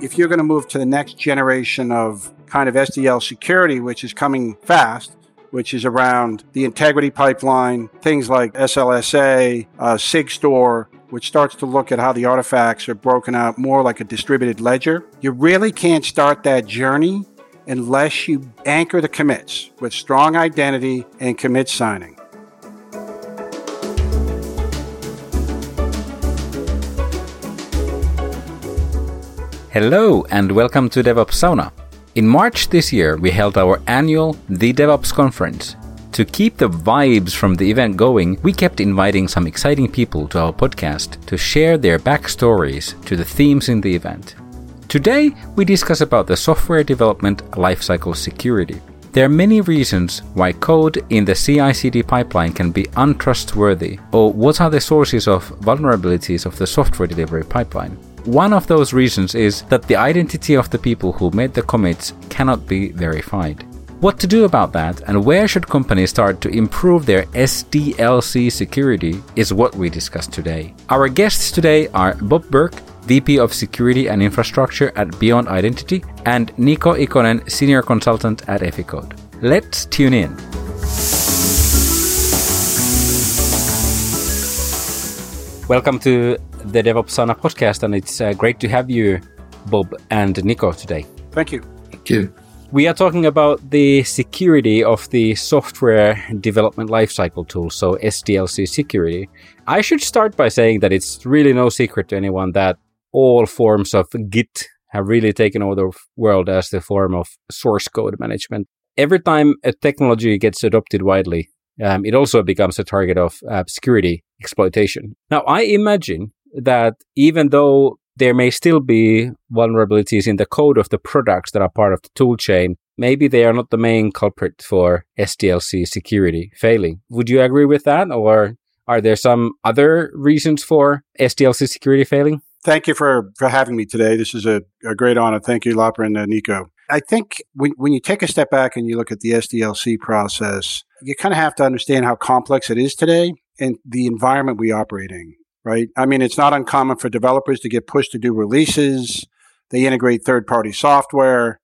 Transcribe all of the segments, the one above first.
if you're going to move to the next generation of kind of SDL security, which is coming fast, which is around the integrity pipeline, things like SLSA, uh, SigStore, which starts to look at how the artifacts are broken out more like a distributed ledger. You really can't start that journey unless you anchor the commits with strong identity and commit signing. Hello and welcome to DevOps Sauna. In March this year, we held our annual The DevOps Conference. To keep the vibes from the event going, we kept inviting some exciting people to our podcast to share their backstories to the themes in the event. Today, we discuss about the software development lifecycle security. There are many reasons why code in the CI/CD pipeline can be untrustworthy, or what are the sources of vulnerabilities of the software delivery pipeline. One of those reasons is that the identity of the people who made the commits cannot be verified. What to do about that and where should companies start to improve their SDLC security is what we discuss today. Our guests today are Bob Burke, VP of Security and Infrastructure at Beyond Identity, and Nico Ikonen, Senior Consultant at Eficode. Let's tune in. Welcome to the DevOps Sauna podcast, and it's uh, great to have you, Bob and Nico, today. Thank you. Thank you. We are talking about the security of the software development lifecycle tool, so SDLC security. I should start by saying that it's really no secret to anyone that all forms of Git have really taken over the world as the form of source code management. Every time a technology gets adopted widely, um, it also becomes a target of uh, security exploitation. Now, I imagine that even though there may still be vulnerabilities in the code of the products that are part of the toolchain, maybe they are not the main culprit for SDLC security failing. Would you agree with that? Or are there some other reasons for SDLC security failing? Thank you for, for having me today. This is a, a great honor. Thank you, Lapa and uh, Nico. I think when, when you take a step back and you look at the SDLC process, you kind of have to understand how complex it is today and the environment we operate in right? I mean, it's not uncommon for developers to get pushed to do releases. They integrate third party software.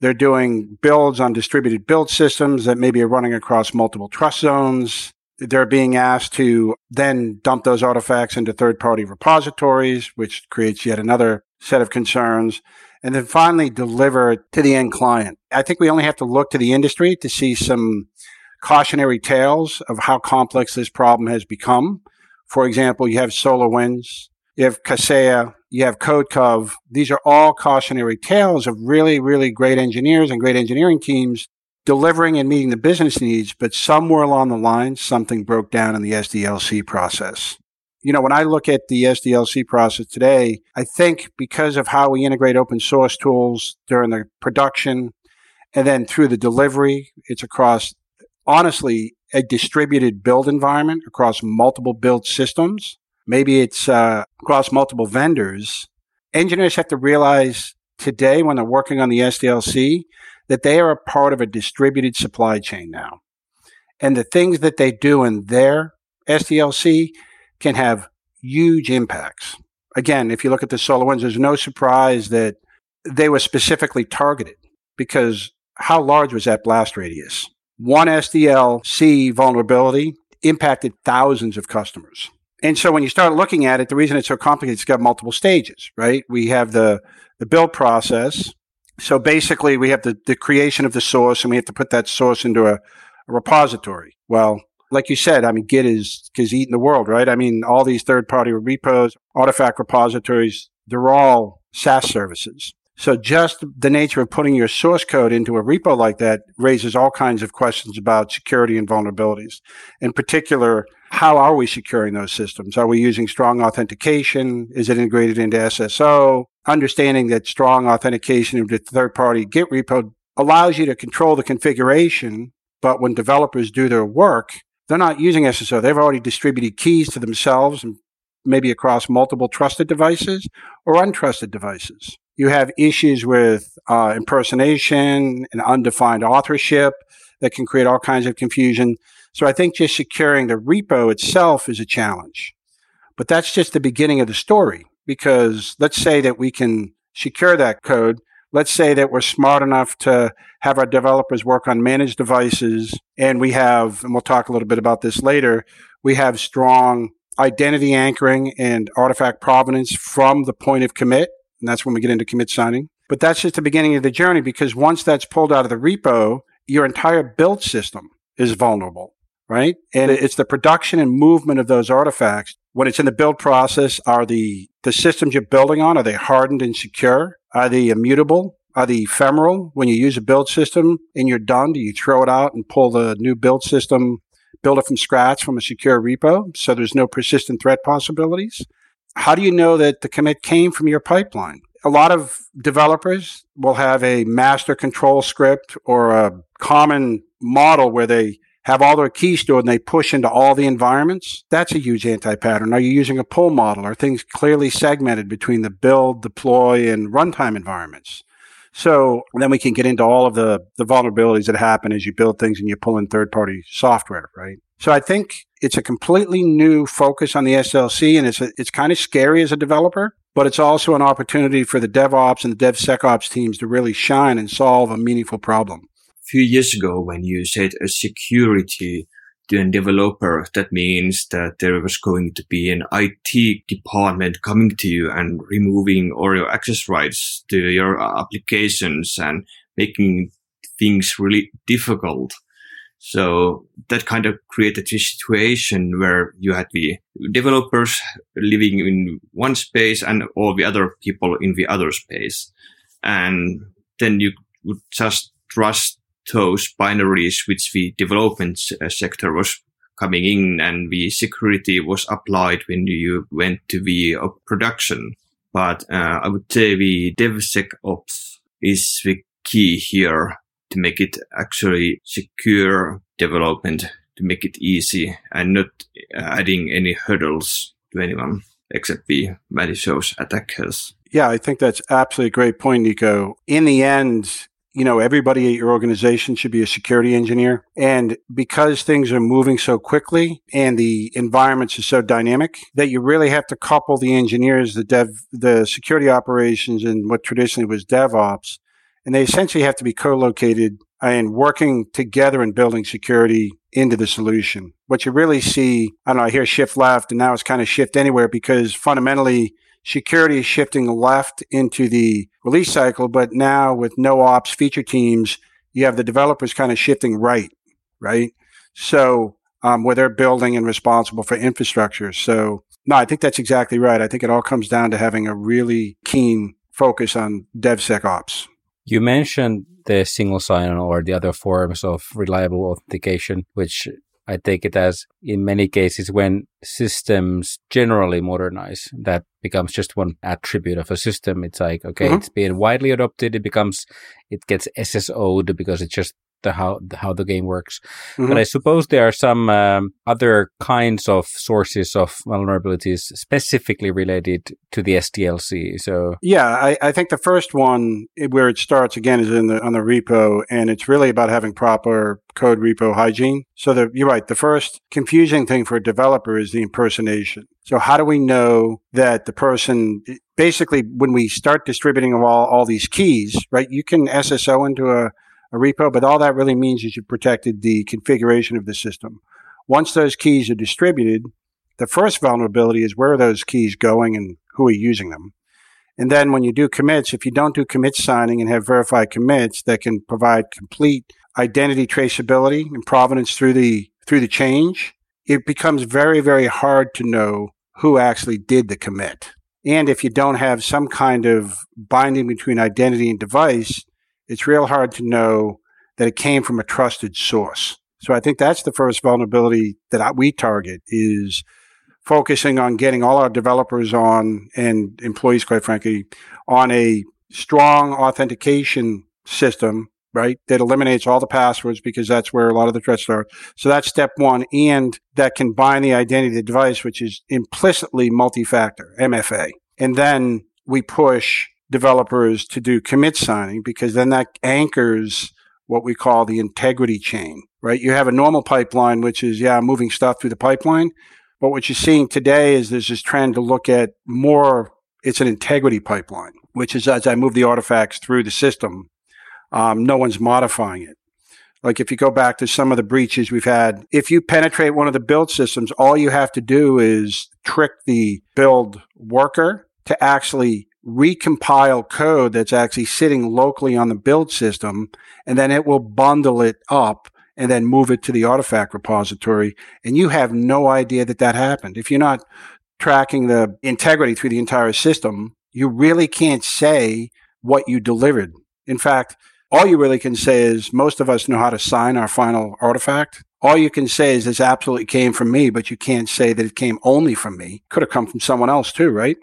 They're doing builds on distributed build systems that maybe are running across multiple trust zones. They're being asked to then dump those artifacts into third party repositories, which creates yet another set of concerns. And then finally deliver to the end client. I think we only have to look to the industry to see some cautionary tales of how complex this problem has become. For example, you have SolarWinds, you have Kaseya, you have CodeCov. These are all cautionary tales of really, really great engineers and great engineering teams delivering and meeting the business needs, but somewhere along the line, something broke down in the SDLC process. You know, when I look at the SDLC process today, I think because of how we integrate open source tools during the production and then through the delivery, it's across honestly a distributed build environment across multiple build systems. Maybe it's uh, across multiple vendors. Engineers have to realize today when they're working on the SDLC that they are a part of a distributed supply chain now. And the things that they do in their SDLC can have huge impacts. Again, if you look at the solar SolarWinds, there's no surprise that they were specifically targeted because how large was that blast radius? One SDLC vulnerability impacted thousands of customers. And so when you start looking at it, the reason it's so complicated, it's got multiple stages, right? We have the, the build process. So basically we have the, the creation of the source and we have to put that source into a, a repository. Well, like you said, I mean, Git is, is eating the world, right? I mean, all these third party repos, artifact repositories, they're all SaaS services. So just the nature of putting your source code into a repo like that raises all kinds of questions about security and vulnerabilities. In particular, how are we securing those systems? Are we using strong authentication? Is it integrated into SSO? Understanding that strong authentication into third party Git repo allows you to control the configuration. But when developers do their work, they're not using SSO. They've already distributed keys to themselves and maybe across multiple trusted devices or untrusted devices. You have issues with uh, impersonation and undefined authorship that can create all kinds of confusion. So I think just securing the repo itself is a challenge. But that's just the beginning of the story because let's say that we can secure that code, let's say that we're smart enough to have our developers work on managed devices and we have, and we'll talk a little bit about this later, we have strong identity anchoring and artifact provenance from the point of commit. And that's when we get into commit signing. But that's just the beginning of the journey because once that's pulled out of the repo, your entire build system is vulnerable, right? And it's the production and movement of those artifacts. When it's in the build process, are the, the systems you're building on, are they hardened and secure? Are they immutable? Are they ephemeral? When you use a build system and you're done, do you throw it out and pull the new build system, build it from scratch from a secure repo so there's no persistent threat possibilities? How do you know that the commit came from your pipeline? a lot of developers will have a master control script or a common model where they have all their keys stored and they push into all the environments. That's a huge anti-pattern. Are you using a pull model? Are things clearly segmented between the build, deploy, and runtime environments? So then we can get into all of the, the vulnerabilities that happen as you build things and you pull in third party software, right? So I think it's a completely new focus on the SLC, and it's, a, it's kind of scary as a developer but it's also an opportunity for the DevOps and the DevSecOps teams to really shine and solve a meaningful problem. A few years ago, when you said a security to a developer, that means that there was going to be an IT department coming to you and removing all your access rights to your uh, applications and making things really difficult. So that kind of created a situation where you had the developers living in one space and all the other people in the other space. And then you would just trust those binaries which the development uh, sector was coming in and the security was applied when you went to the uh, production. But uh, I would say the DevSecOps is the key here to make it actually secure development, to make it easy and not uh, adding any hurdles to anyone except the malicious attackers. Yeah, I think that's absolutely a great point, Nico. In the end, you know, everybody at your organization should be a security engineer. And because things are moving so quickly and the environments are so dynamic that you really have to couple the engineers, the dev, the security operations and what traditionally was DevOps and they essentially have to be co-located and working together and building security into the solution. What you really see, I don't know, I hear shift left and now it's kind of shift anywhere because fundamentally security is shifting left into the release cycle. But now with no ops feature teams, you have the developers kind of shifting right, right? So, um, where they're building and responsible for infrastructure. So, no, I think that's exactly right. I think it all comes down to having a really keen focus on DevSecOps. You mentioned the single sign-on or the other forms of reliable authentication, which I take it as in many cases when systems generally modernize, that becomes just one attribute of a system. It's like, okay, mm-hmm. it's being widely adopted. It becomes, it gets SSO'd because it's just the how the, how the game works. Mm-hmm. But I suppose there are some um, other kinds of sources of vulnerabilities specifically related to the SDLC. So yeah, I, I think the first one where it starts again is in the on the repo, and it's really about having proper code repo hygiene. So the, you're right. The first confusing thing for a developer is the impersonation. So how do we know that the person basically when we start distributing all, all these keys, right? You can SSO into a a repo, but all that really means is you protected the configuration of the system. Once those keys are distributed, the first vulnerability is where are those keys going and who are using them. And then when you do commits, if you don't do commit signing and have verified commits that can provide complete identity traceability and provenance through the through the change, it becomes very, very hard to know who actually did the commit. And if you don't have some kind of binding between identity and device, it's real hard to know that it came from a trusted source. So I think that's the first vulnerability that we target is focusing on getting all our developers on and employees, quite frankly, on a strong authentication system, right? That eliminates all the passwords because that's where a lot of the threats are. So that's step one. And that can bind the identity of the device, which is implicitly multi-factor, MFA. And then we push developers to do commit signing because then that anchors what we call the integrity chain, right? You have a normal pipeline, which is, yeah, moving stuff through the pipeline. But what you're seeing today is there's this trend to look at more, it's an integrity pipeline. which is as I move the artifacts through the system, um, no one's modifying it. Like if you go back to some of the breaches we've had, if you penetrate one of the build systems, all you have to do is trick the build worker to actually recompile code that's actually sitting locally on the build system, and then it will bundle it up and then move it to the artifact repository. And you have no idea that that happened. If you're not tracking the integrity through the entire system, you really can't say what you delivered. In fact, all you really can say is most of us know how to sign our final artifact. All you can say is this absolutely came from me, but you can't say that it came only from me. Could have come from someone else too, right?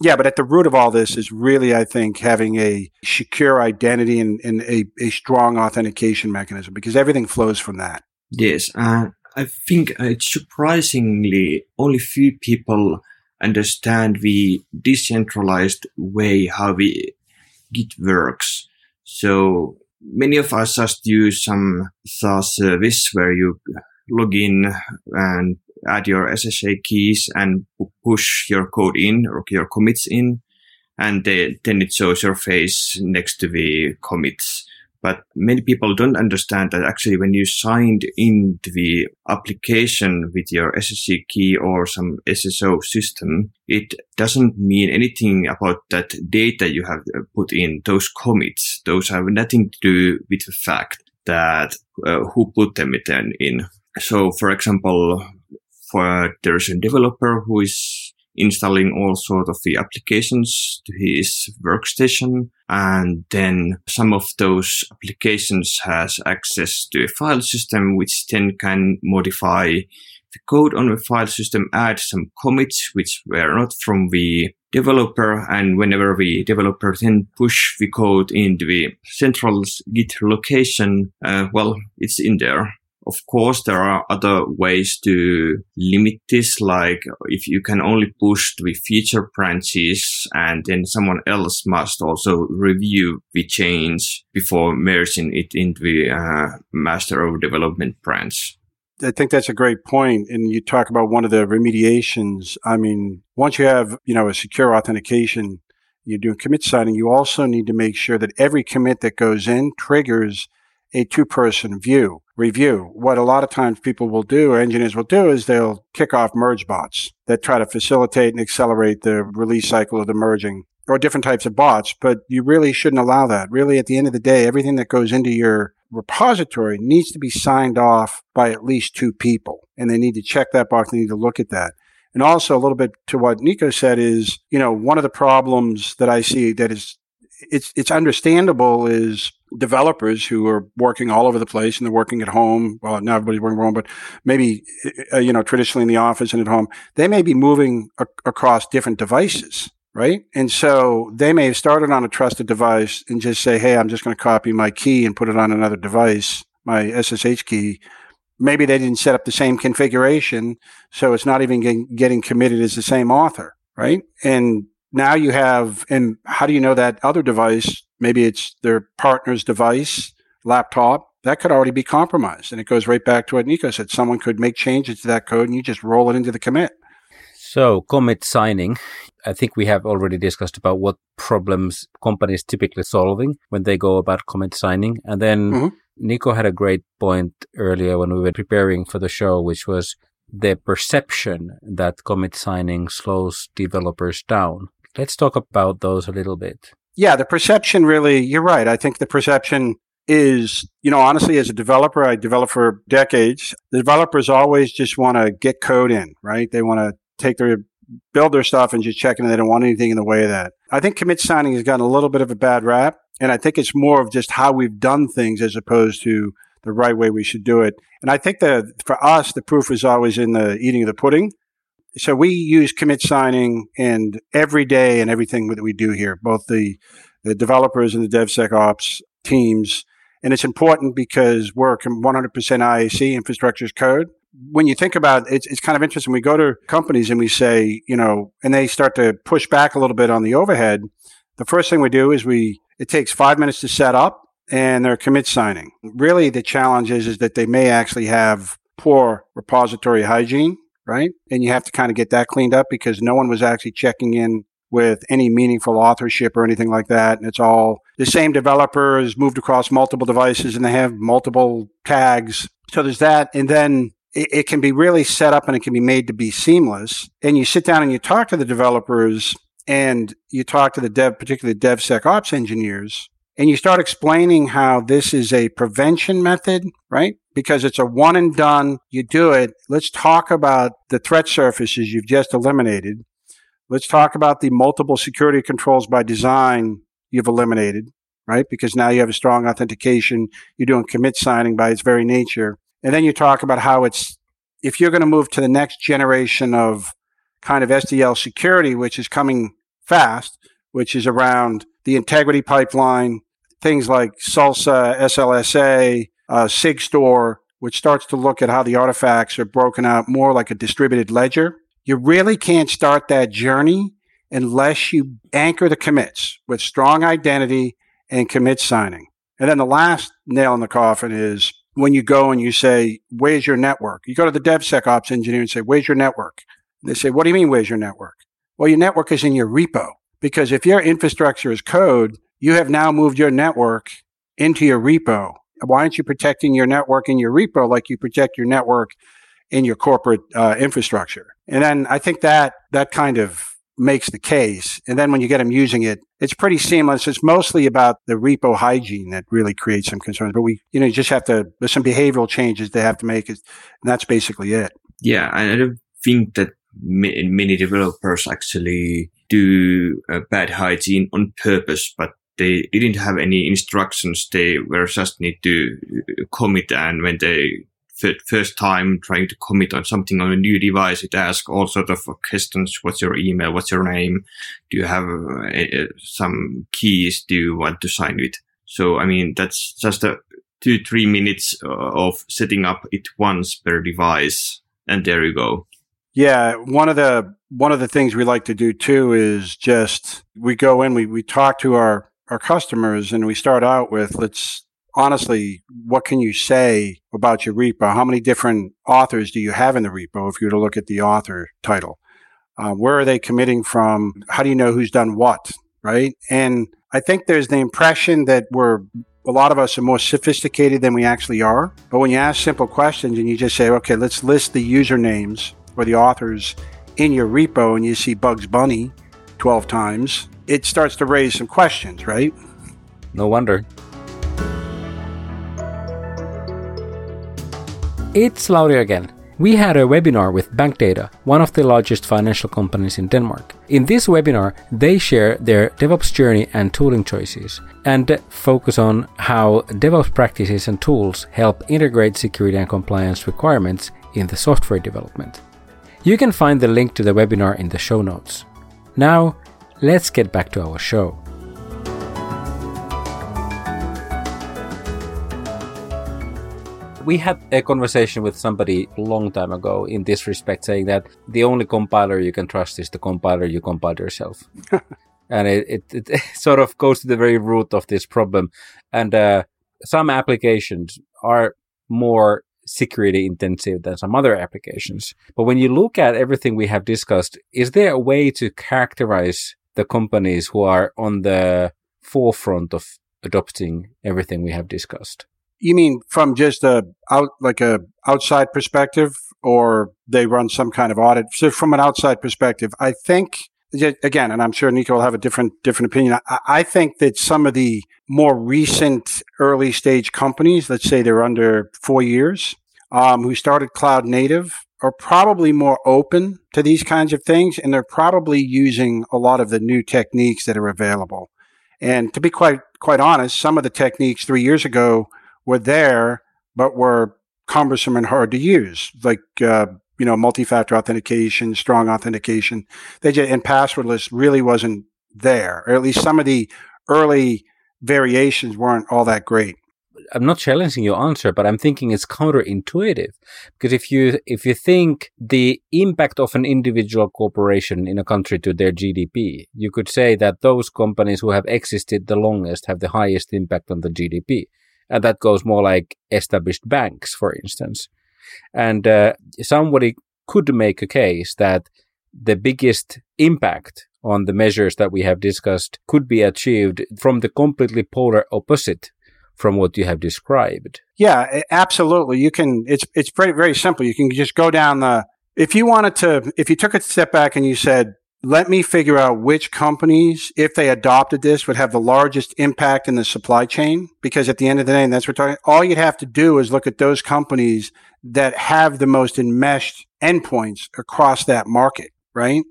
Yeah, but at the root of all this is really, I think, having a secure identity and, and a, a strong authentication mechanism because everything flows from that. Yes, uh, I think it's surprisingly only few people understand the decentralized way how we Git works. So many of us just use some SaaS service where you log in and add your SSH keys and push your code in or your commits in. And they, then it shows your face next to the commits. But many people don't understand that actually when you signed into the application with your SSH key or some SSO system, it doesn't mean anything about that data you have put in those commits. Those have nothing to do with the fact that uh, who put them in. So, for example, for there's a developer who is installing all sort of the applications to his workstation. And then some of those applications has access to a file system, which then can modify the code on the file system, add some commits, which were not from the developer. And whenever the developer then push the code into the central Git location, uh, well, it's in there. Of course, there are other ways to limit this, like if you can only push the feature branches and then someone else must also review the change before merging it into the uh, master of development branch. I think that's a great point. And you talk about one of the remediations. I mean, once you have, you know, a secure authentication, you're doing commit signing, you also need to make sure that every commit that goes in triggers a two person view review. What a lot of times people will do, engineers will do, is they'll kick off merge bots that try to facilitate and accelerate the release cycle of the merging or different types of bots. But you really shouldn't allow that. Really, at the end of the day, everything that goes into your repository needs to be signed off by at least two people. And they need to check that box. They need to look at that. And also a little bit to what Nico said is, you know, one of the problems that I see that is it's it's understandable is developers who are working all over the place and they're working at home. Well, not everybody's working at home, but maybe uh, you know traditionally in the office and at home, they may be moving a- across different devices, right? And so they may have started on a trusted device and just say, "Hey, I'm just going to copy my key and put it on another device, my SSH key." Maybe they didn't set up the same configuration, so it's not even getting, getting committed as the same author, right? And now you have, and how do you know that other device, maybe it's their partner's device, laptop, that could already be compromised. And it goes right back to what Nico said. Someone could make changes to that code and you just roll it into the commit. So commit signing, I think we have already discussed about what problems companies typically solving when they go about commit signing. And then mm-hmm. Nico had a great point earlier when we were preparing for the show, which was the perception that commit signing slows developers down. Let's talk about those a little bit. Yeah, the perception really, you're right. I think the perception is, you know, honestly, as a developer, I developed for decades. The developers always just want to get code in, right? They want to take their, build their stuff and just check. And they don't want anything in the way of that. I think commit signing has gotten a little bit of a bad rap. And I think it's more of just how we've done things as opposed to the right way we should do it. And I think that for us, the proof is always in the eating of the pudding so we use commit signing and every day and everything that we do here, both the, the developers and the DevSecOps teams. And it's important because we're 100% IAC infrastructure as code. When you think about it, it's, it's kind of interesting. We go to companies and we say, you know, and they start to push back a little bit on the overhead. The first thing we do is we, it takes five minutes to set up and they're commit signing. Really, the challenge is, is that they may actually have poor repository hygiene right? And you have to kind of get that cleaned up because no one was actually checking in with any meaningful authorship or anything like that. And it's all the same developer has moved across multiple devices and they have multiple tags. So there's that. And then it, it can be really set up and it can be made to be seamless. And you sit down and you talk to the developers and you talk to the dev, particularly DevSecOps engineers, and you start explaining how this is a prevention method, right? Because it's a one and done. You do it. Let's talk about the threat surfaces you've just eliminated. Let's talk about the multiple security controls by design you've eliminated, right? Because now you have a strong authentication. You're doing commit signing by its very nature. And then you talk about how it's, if you're going to move to the next generation of kind of SDL security, which is coming fast, which is around the integrity pipeline, things like SALSA, SLSA, uh, SigStore, which starts to look at how the artifacts are broken out more like a distributed ledger. You really can't start that journey unless you anchor the commits with strong identity and commit signing. And then the last nail in the coffin is when you go and you say, where's your network? You go to the DevSecOps engineer and say, where's your network? They say, what do you mean, where's your network? Well, your network is in your repo because if your infrastructure is code, you have now moved your network into your repo. Why aren't you protecting your network in your repo like you protect your network in your corporate uh, infrastructure? And then I think that that kind of makes the case. And then when you get them using it, it's pretty seamless. It's mostly about the repo hygiene that really creates some concerns. But we, you know, you just have to, there's some behavioral changes they have to make. And that's basically it. Yeah. I don't think that many developers actually do bad hygiene on purpose, but they didn't have any instructions. They were just need to commit. And when they first time trying to commit on something on a new device, it asks all sort of questions. What's your email? What's your name? Do you have uh, some keys? Do you want to sign with? So, I mean, that's just a two, three minutes uh, of setting up it once per device. And there you go. Yeah, one of the one of the things we like to do too is just we go in, we we talk to our our customers, and we start out with let's honestly, what can you say about your repo? How many different authors do you have in the repo? If you were to look at the author title, uh, where are they committing from? How do you know who's done what? Right, and I think there's the impression that we're a lot of us are more sophisticated than we actually are. But when you ask simple questions and you just say, okay, let's list the usernames or the authors in your repo and you see Bugs Bunny 12 times, it starts to raise some questions, right? No wonder. It's Lauri again. We had a webinar with Bankdata, one of the largest financial companies in Denmark. In this webinar, they share their DevOps journey and tooling choices, and focus on how DevOps practices and tools help integrate security and compliance requirements in the software development. You can find the link to the webinar in the show notes. Now, let's get back to our show. We had a conversation with somebody a long time ago in this respect, saying that the only compiler you can trust is the compiler you compiled yourself. and it, it, it, sort of goes to the very root of this problem. And uh, some applications are more security intensive than some other applications. But when you look at everything we have discussed, is there a way to characterize the companies who are on the forefront of adopting everything we have discussed? You mean from just a out like a outside perspective, or they run some kind of audit? So from an outside perspective, I think again, and I'm sure Nico will have a different different opinion. I, I, think that some of the more recent early stage companies, let's say they're under four years, um, who started cloud native, are probably more open to these kinds of things, and they're probably using a lot of the new techniques that are available. And to be quite quite honest, some of the techniques three years ago were there, but were cumbersome and hard to use, like uh, you know, multi-factor authentication, strong authentication. They just, and passwordless really wasn't there, or at least some of the early variations weren't all that great. I'm not challenging your answer, but I'm thinking it's counterintuitive because if you if you think the impact of an individual corporation in a country to their GDP, you could say that those companies who have existed the longest have the highest impact on the GDP, and that goes more like established banks, for instance. And uh, somebody could make a case that the biggest impact on the measures that we have discussed could be achieved from the completely polar opposite from what you have described. Yeah, absolutely. You can. It's it's very very simple. You can just go down the. If you wanted to, if you took a step back and you said, let me figure out which companies, if they adopted this, would have the largest impact in the supply chain. Because at the end of the day, and that's what we're talking, all you'd have to do is look at those companies that have the most enmeshed endpoints across that market, right?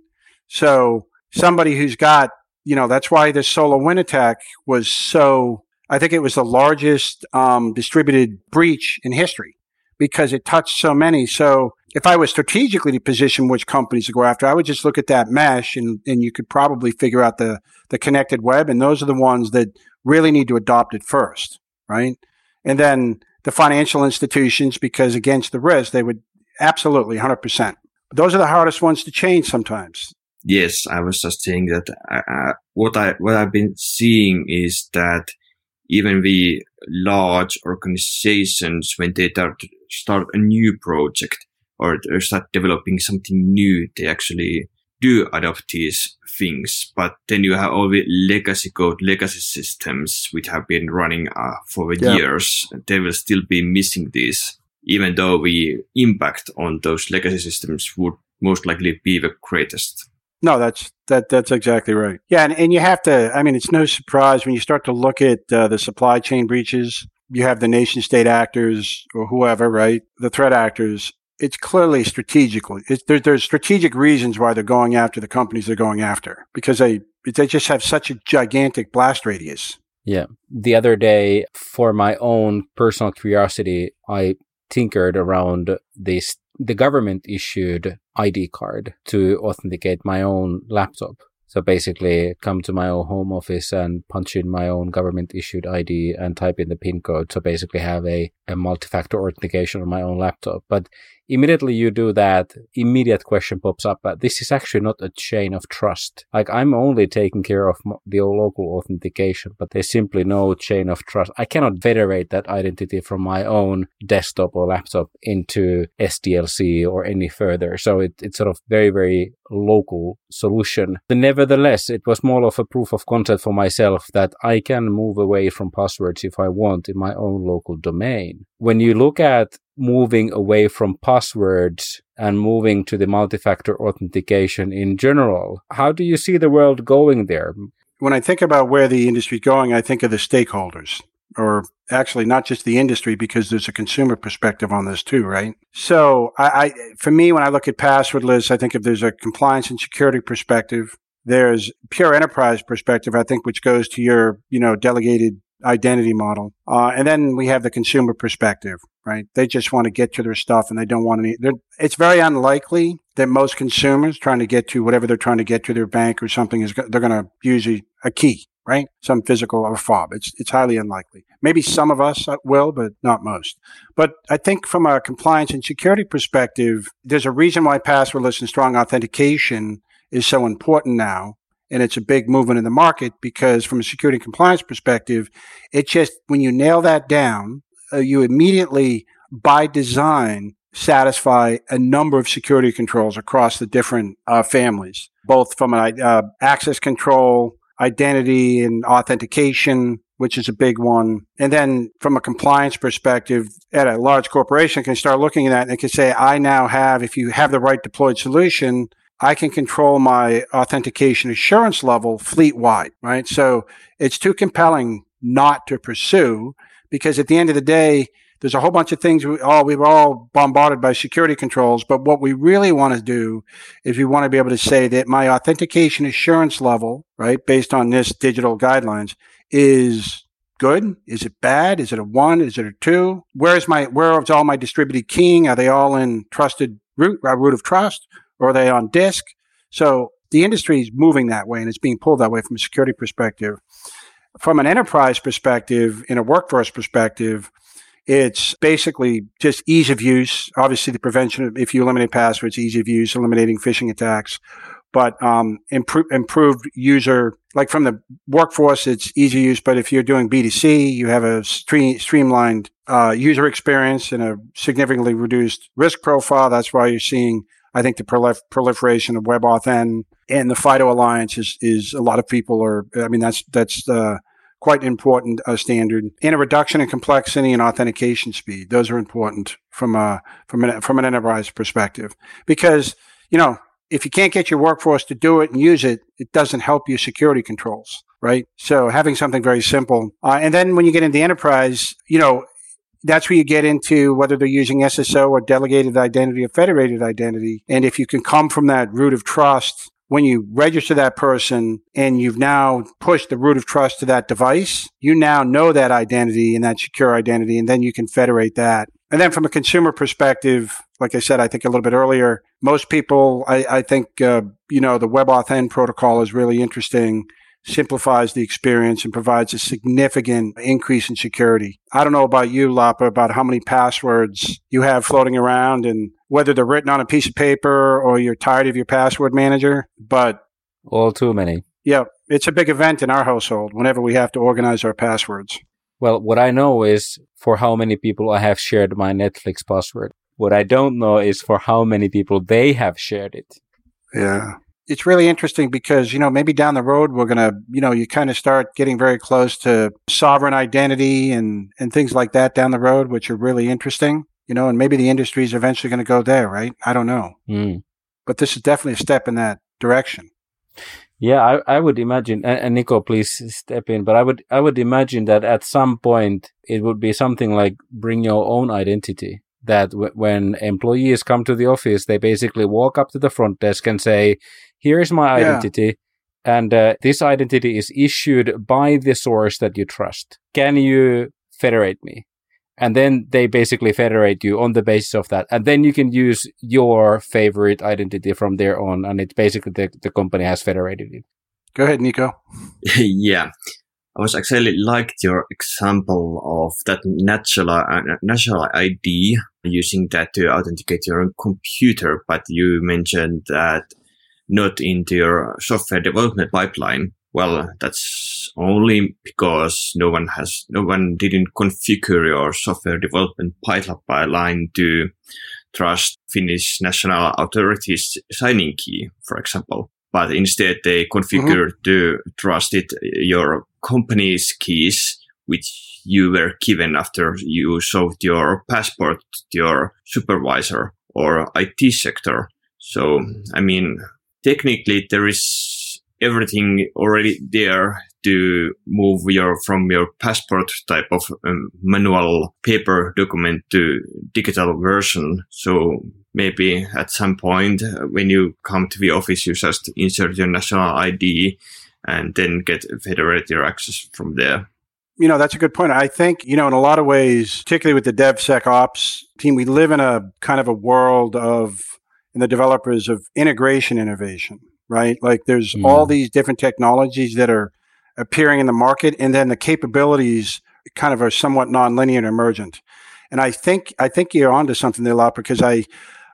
So somebody who's got, you know, that's why this the SolarWinds attack was so, I think it was the largest um, distributed breach in history because it touched so many. So if I was strategically to position which companies to go after, I would just look at that mesh and, and you could probably figure out the, the connected web. And those are the ones that really need to adopt it first, right? And then the financial institutions, because against the risk, they would absolutely 100%. But those are the hardest ones to change sometimes. Yes, I was just saying that uh, what I what I've been seeing is that even the large organizations, when they start, start a new project or start developing something new, they actually do adopt these things. But then you have all the legacy code, legacy systems, which have been running uh, for yeah. years. They will still be missing these, even though the impact on those legacy systems would most likely be the greatest. No, that's that that's exactly right. Yeah, and, and you have to. I mean, it's no surprise when you start to look at uh, the supply chain breaches. You have the nation state actors or whoever, right? The threat actors. It's clearly strategically. There, there's strategic reasons why they're going after the companies they're going after because they they just have such a gigantic blast radius. Yeah. The other day, for my own personal curiosity, I tinkered around this the government issued ID card to authenticate my own laptop. So basically, come to my own home office and punch in my own government issued ID and type in the PIN code. So basically, have a, a multi factor authentication on my own laptop. But immediately you do that, immediate question pops up. But this is actually not a chain of trust. Like I'm only taking care of the local authentication, but there's simply no chain of trust. I cannot federate that identity from my own desktop or laptop into SDLC or any further. So it, it's sort of very, very local solution. Nevertheless, it was more of a proof of concept for myself that I can move away from passwords if I want in my own local domain. When you look at moving away from passwords and moving to the multi-factor authentication in general. How do you see the world going there? When I think about where the industry is going, I think of the stakeholders or actually not just the industry because there's a consumer perspective on this too, right? So I, I for me, when I look at passwordless, I think if there's a compliance and security perspective, there's pure enterprise perspective, I think, which goes to your, you know, delegated identity model. Uh, and then we have the consumer perspective, right? They just want to get to their stuff and they don't want any. It's very unlikely that most consumers trying to get to whatever they're trying to get to their bank or something is they're going to use a, a key, right? Some physical or fob. It's it's highly unlikely. Maybe some of us will, but not most. But I think from a compliance and security perspective, there's a reason why passwordless and strong authentication is so important now and it's a big movement in the market because from a security and compliance perspective, it just, when you nail that down, uh, you immediately, by design, satisfy a number of security controls across the different uh, families, both from an uh, access control, identity and authentication, which is a big one. And then from a compliance perspective, at a large corporation can start looking at that and can say, I now have, if you have the right deployed solution, I can control my authentication assurance level fleet wide, right? So it's too compelling not to pursue because at the end of the day, there's a whole bunch of things we all we were all bombarded by security controls, but what we really want to do is we want to be able to say that my authentication assurance level, right, based on this digital guidelines, is good? Is it bad? Is it a one? Is it a two? Where's my where is all my distributed keying? Are they all in trusted root, uh, root of trust? Or are they on disk? So the industry is moving that way and it's being pulled that way from a security perspective. From an enterprise perspective, in a workforce perspective, it's basically just ease of use. Obviously, the prevention of, if you eliminate passwords, ease of use, eliminating phishing attacks, but um, improve, improved user, like from the workforce, it's easy use. But if you're doing B2C, you have a stream, streamlined uh, user experience and a significantly reduced risk profile. That's why you're seeing I think the prolif- proliferation of WebAuthn and the FIDO Alliance is, is a lot of people are, I mean, that's, that's, uh, quite important uh, standard and a reduction in complexity and authentication speed. Those are important from a, from an, from an enterprise perspective because, you know, if you can't get your workforce to do it and use it, it doesn't help your security controls, right? So having something very simple. Uh, and then when you get into the enterprise, you know, that's where you get into whether they're using SSO or delegated identity or federated identity. And if you can come from that root of trust, when you register that person and you've now pushed the root of trust to that device, you now know that identity and that secure identity, and then you can federate that. And then from a consumer perspective, like I said, I think a little bit earlier, most people, I, I think, uh, you know, the WebAuthn protocol is really interesting simplifies the experience and provides a significant increase in security. I don't know about you, Lapa, about how many passwords you have floating around and whether they're written on a piece of paper or you're tired of your password manager, but all too many. Yeah, it's a big event in our household whenever we have to organize our passwords. Well, what I know is for how many people I have shared my Netflix password. What I don't know is for how many people they have shared it. Yeah it's really interesting because, you know, maybe down the road, we're going to, you know, you kind of start getting very close to sovereign identity and, and things like that down the road, which are really interesting, you know, and maybe the industry is eventually going to go there, right? I don't know. Mm. But this is definitely a step in that direction. Yeah, I, I would imagine, and, and Nico, please step in. But I would, I would imagine that at some point it would be something like bring your own identity that w- when employees come to the office, they basically walk up to the front desk and say, here is my identity. Yeah. And uh, this identity is issued by the source that you trust. Can you federate me? And then they basically federate you on the basis of that. And then you can use your favorite identity from there on. And it's basically the, the company has federated it. Go ahead, Nico. yeah. I was actually liked your example of that natural uh, natural ID using that to authenticate your own computer, but you mentioned that not into your software development pipeline. Well, that's only because no one has, no one didn't configure your software development pipeline to trust Finnish national authorities signing key, for example. But instead they configured mm-hmm. to trust it your company's keys, which you were given after you showed your passport to your supervisor or IT sector. So, I mean, technically there is everything already there to move your from your passport type of um, manual paper document to digital version. So maybe at some point uh, when you come to the office, you just insert your national ID and then get federate your access from there. You know, that's a good point. I think, you know, in a lot of ways, particularly with the DevSecOps team, we live in a kind of a world of and the developers of integration innovation, right? Like there's mm. all these different technologies that are appearing in the market and then the capabilities kind of are somewhat nonlinear and emergent. And I think, I think you're onto something there, a lot because I,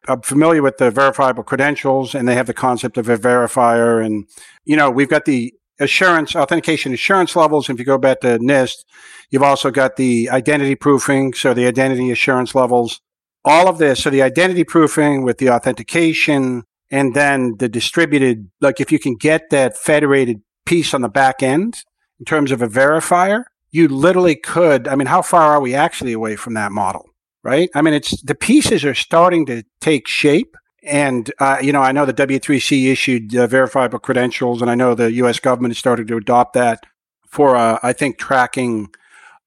I'm familiar with the verifiable credentials and they have the concept of a verifier. And, you know, we've got the assurance, authentication assurance levels. If you go back to NIST, you've also got the identity proofing. So the identity assurance levels all of this, so the identity proofing with the authentication and then the distributed, like if you can get that federated piece on the back end in terms of a verifier, you literally could. I mean, how far are we actually away from that model? Right? I mean, it's the pieces are starting to take shape. And, uh, you know, I know the W3C issued uh, verifiable credentials, and I know the US government is starting to adopt that for, uh, I think, tracking,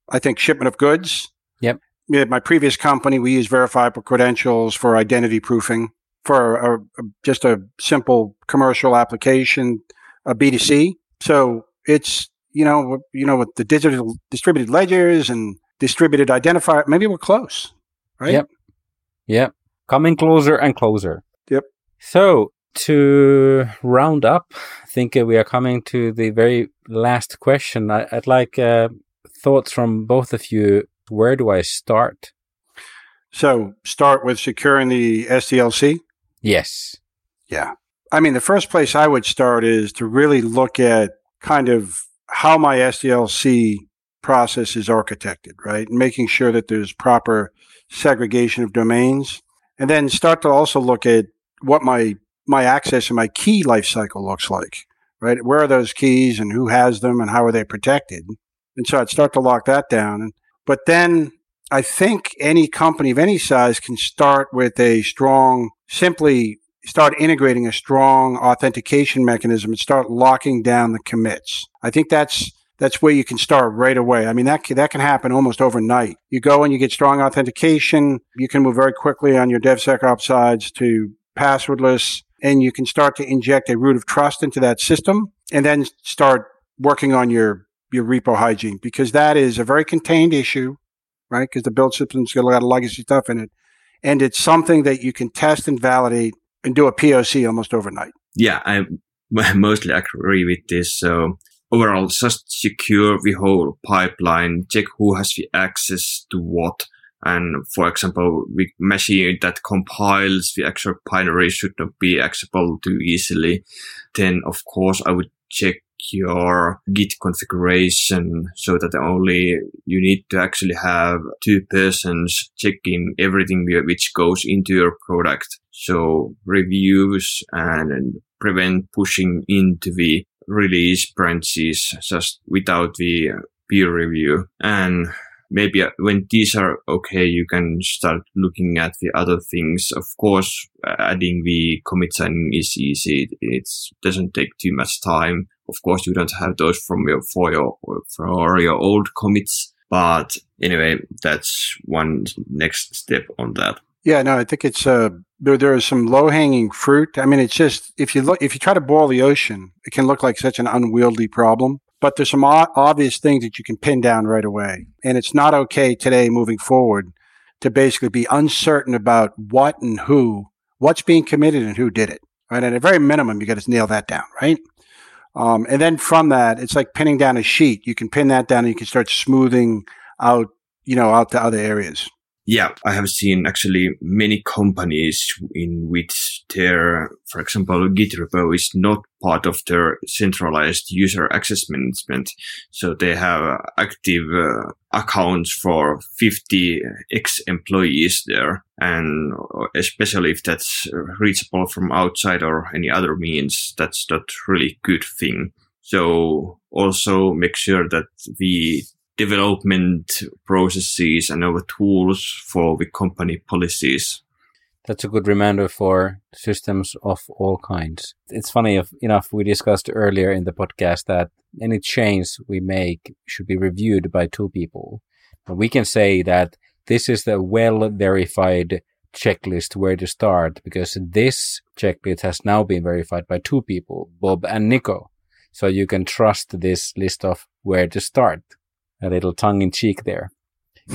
I think, shipment of goods. Yep at my previous company, we use verifiable credentials for identity proofing for a, a, just a simple commercial application, a B2C. So it's, you know, you know, with the digital distributed ledgers and distributed identifier, maybe we're close, right? Yep. Yep. Coming closer and closer. Yep. So to round up, I think we are coming to the very last question. I, would like uh, thoughts from both of you where do I start? So start with securing the SDLC? Yes. Yeah. I mean, the first place I would start is to really look at kind of how my SDLC process is architected, right? And making sure that there's proper segregation of domains. And then start to also look at what my my access and my key lifecycle looks like, right? Where are those keys and who has them and how are they protected? And so I'd start to lock that down. But then I think any company of any size can start with a strong, simply start integrating a strong authentication mechanism and start locking down the commits. I think that's that's where you can start right away. I mean, that that can happen almost overnight. You go and you get strong authentication. You can move very quickly on your DevSecOps sides to passwordless, and you can start to inject a root of trust into that system, and then start working on your your repo hygiene because that is a very contained issue, right? Because the build system's got a lot of legacy stuff in it, and it's something that you can test and validate and do a POC almost overnight. Yeah, I mostly agree with this. So overall, just secure the whole pipeline, check who has the access to what. And for example, the machine that compiles the actual binary should not be accessible too easily. Then, of course, I would check your Git configuration so that only you need to actually have two persons checking everything which goes into your product. So reviews and prevent pushing into the release branches just without the peer review. And maybe when these are okay, you can start looking at the other things. Of course, adding the commit signing is easy. It doesn't take too much time. Of course, you don't have those from your for your for your old commits, but anyway, that's one next step on that. Yeah, no, I think it's uh, there. There is some low hanging fruit. I mean, it's just if you look, if you try to boil the ocean, it can look like such an unwieldy problem. But there's some o- obvious things that you can pin down right away, and it's not okay today moving forward to basically be uncertain about what and who, what's being committed and who did it. Right, at a very minimum, you got to nail that down, right? Um, and then from that, it's like pinning down a sheet. You can pin that down, and you can start smoothing out, you know, out to other areas. Yeah, I have seen actually many companies in which their, for example, Git repo is not part of their centralized user access management. So they have active uh, accounts for 50 ex employees there. And especially if that's reachable from outside or any other means, that's not really good thing. So also make sure that the development processes and our tools for the company policies. That's a good reminder for systems of all kinds. It's funny enough, we discussed earlier in the podcast that any change we make should be reviewed by two people. We can say that this is the well verified checklist where to start because this checklist has now been verified by two people, Bob and Nico. So you can trust this list of where to start a little tongue in cheek there.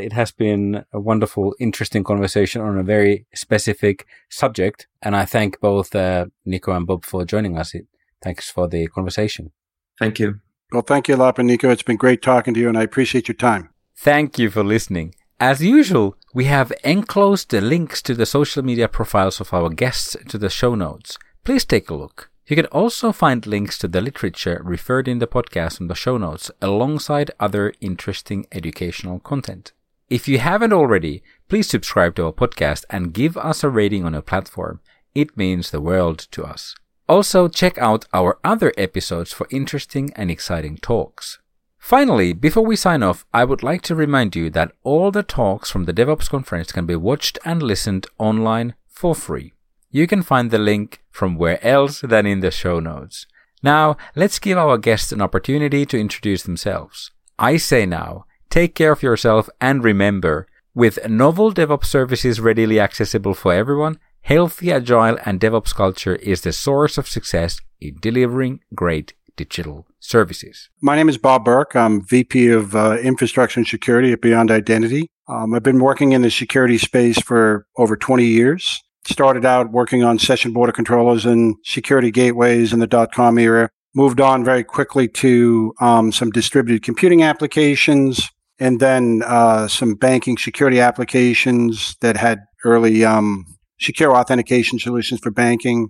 it has been a wonderful, interesting conversation on a very specific subject. And I thank both uh, Nico and Bob for joining us. Thanks for the conversation. Thank you. Well, thank you, Lop and Nico. It's been great talking to you, and I appreciate your time. Thank you for listening. As usual, we have enclosed the links to the social media profiles of our guests to the show notes. Please take a look. You can also find links to the literature referred in the podcast in the show notes alongside other interesting educational content. If you haven't already, please subscribe to our podcast and give us a rating on a platform. It means the world to us. Also, check out our other episodes for interesting and exciting talks. Finally, before we sign off, I would like to remind you that all the talks from the DevOps conference can be watched and listened online for free. You can find the link from where else than in the show notes. Now, let's give our guests an opportunity to introduce themselves. I say now, take care of yourself and remember, with novel DevOps services readily accessible for everyone, healthy, agile, and DevOps culture is the source of success in delivering great digital services. My name is Bob Burke. I'm VP of uh, Infrastructure and Security at Beyond Identity. Um, I've been working in the security space for over 20 years started out working on session border controllers and security gateways in the dot com era. Moved on very quickly to um, some distributed computing applications and then uh, some banking security applications that had early um, secure authentication solutions for banking.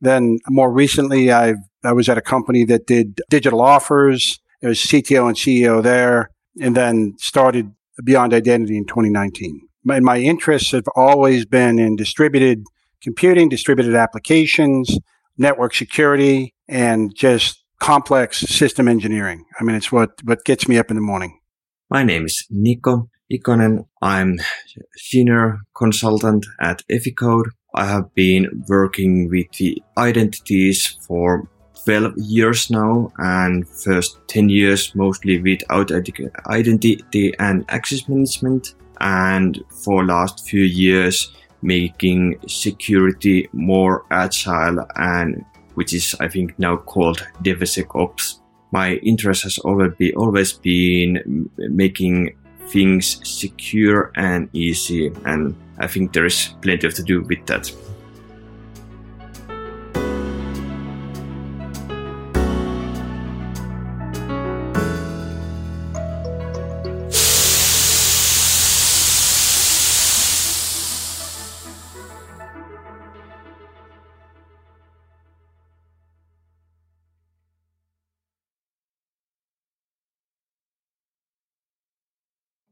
Then more recently, I I was at a company that did digital offers. I was CTO and CEO there, and then started Beyond Identity in 2019 my, my interests have always been in distributed computing, distributed applications, network security, and just complex system engineering. I mean, it's what, what gets me up in the morning. My name is Nico Ikonen. I'm senior consultant at Eficode. I have been working with the identities for 12 years now and first 10 years mostly with identity and access management and for last few years making security more agile and which is I think now called DevSecOps. My interest has always, be, always been making things secure and easy and I think there is plenty of to do with that.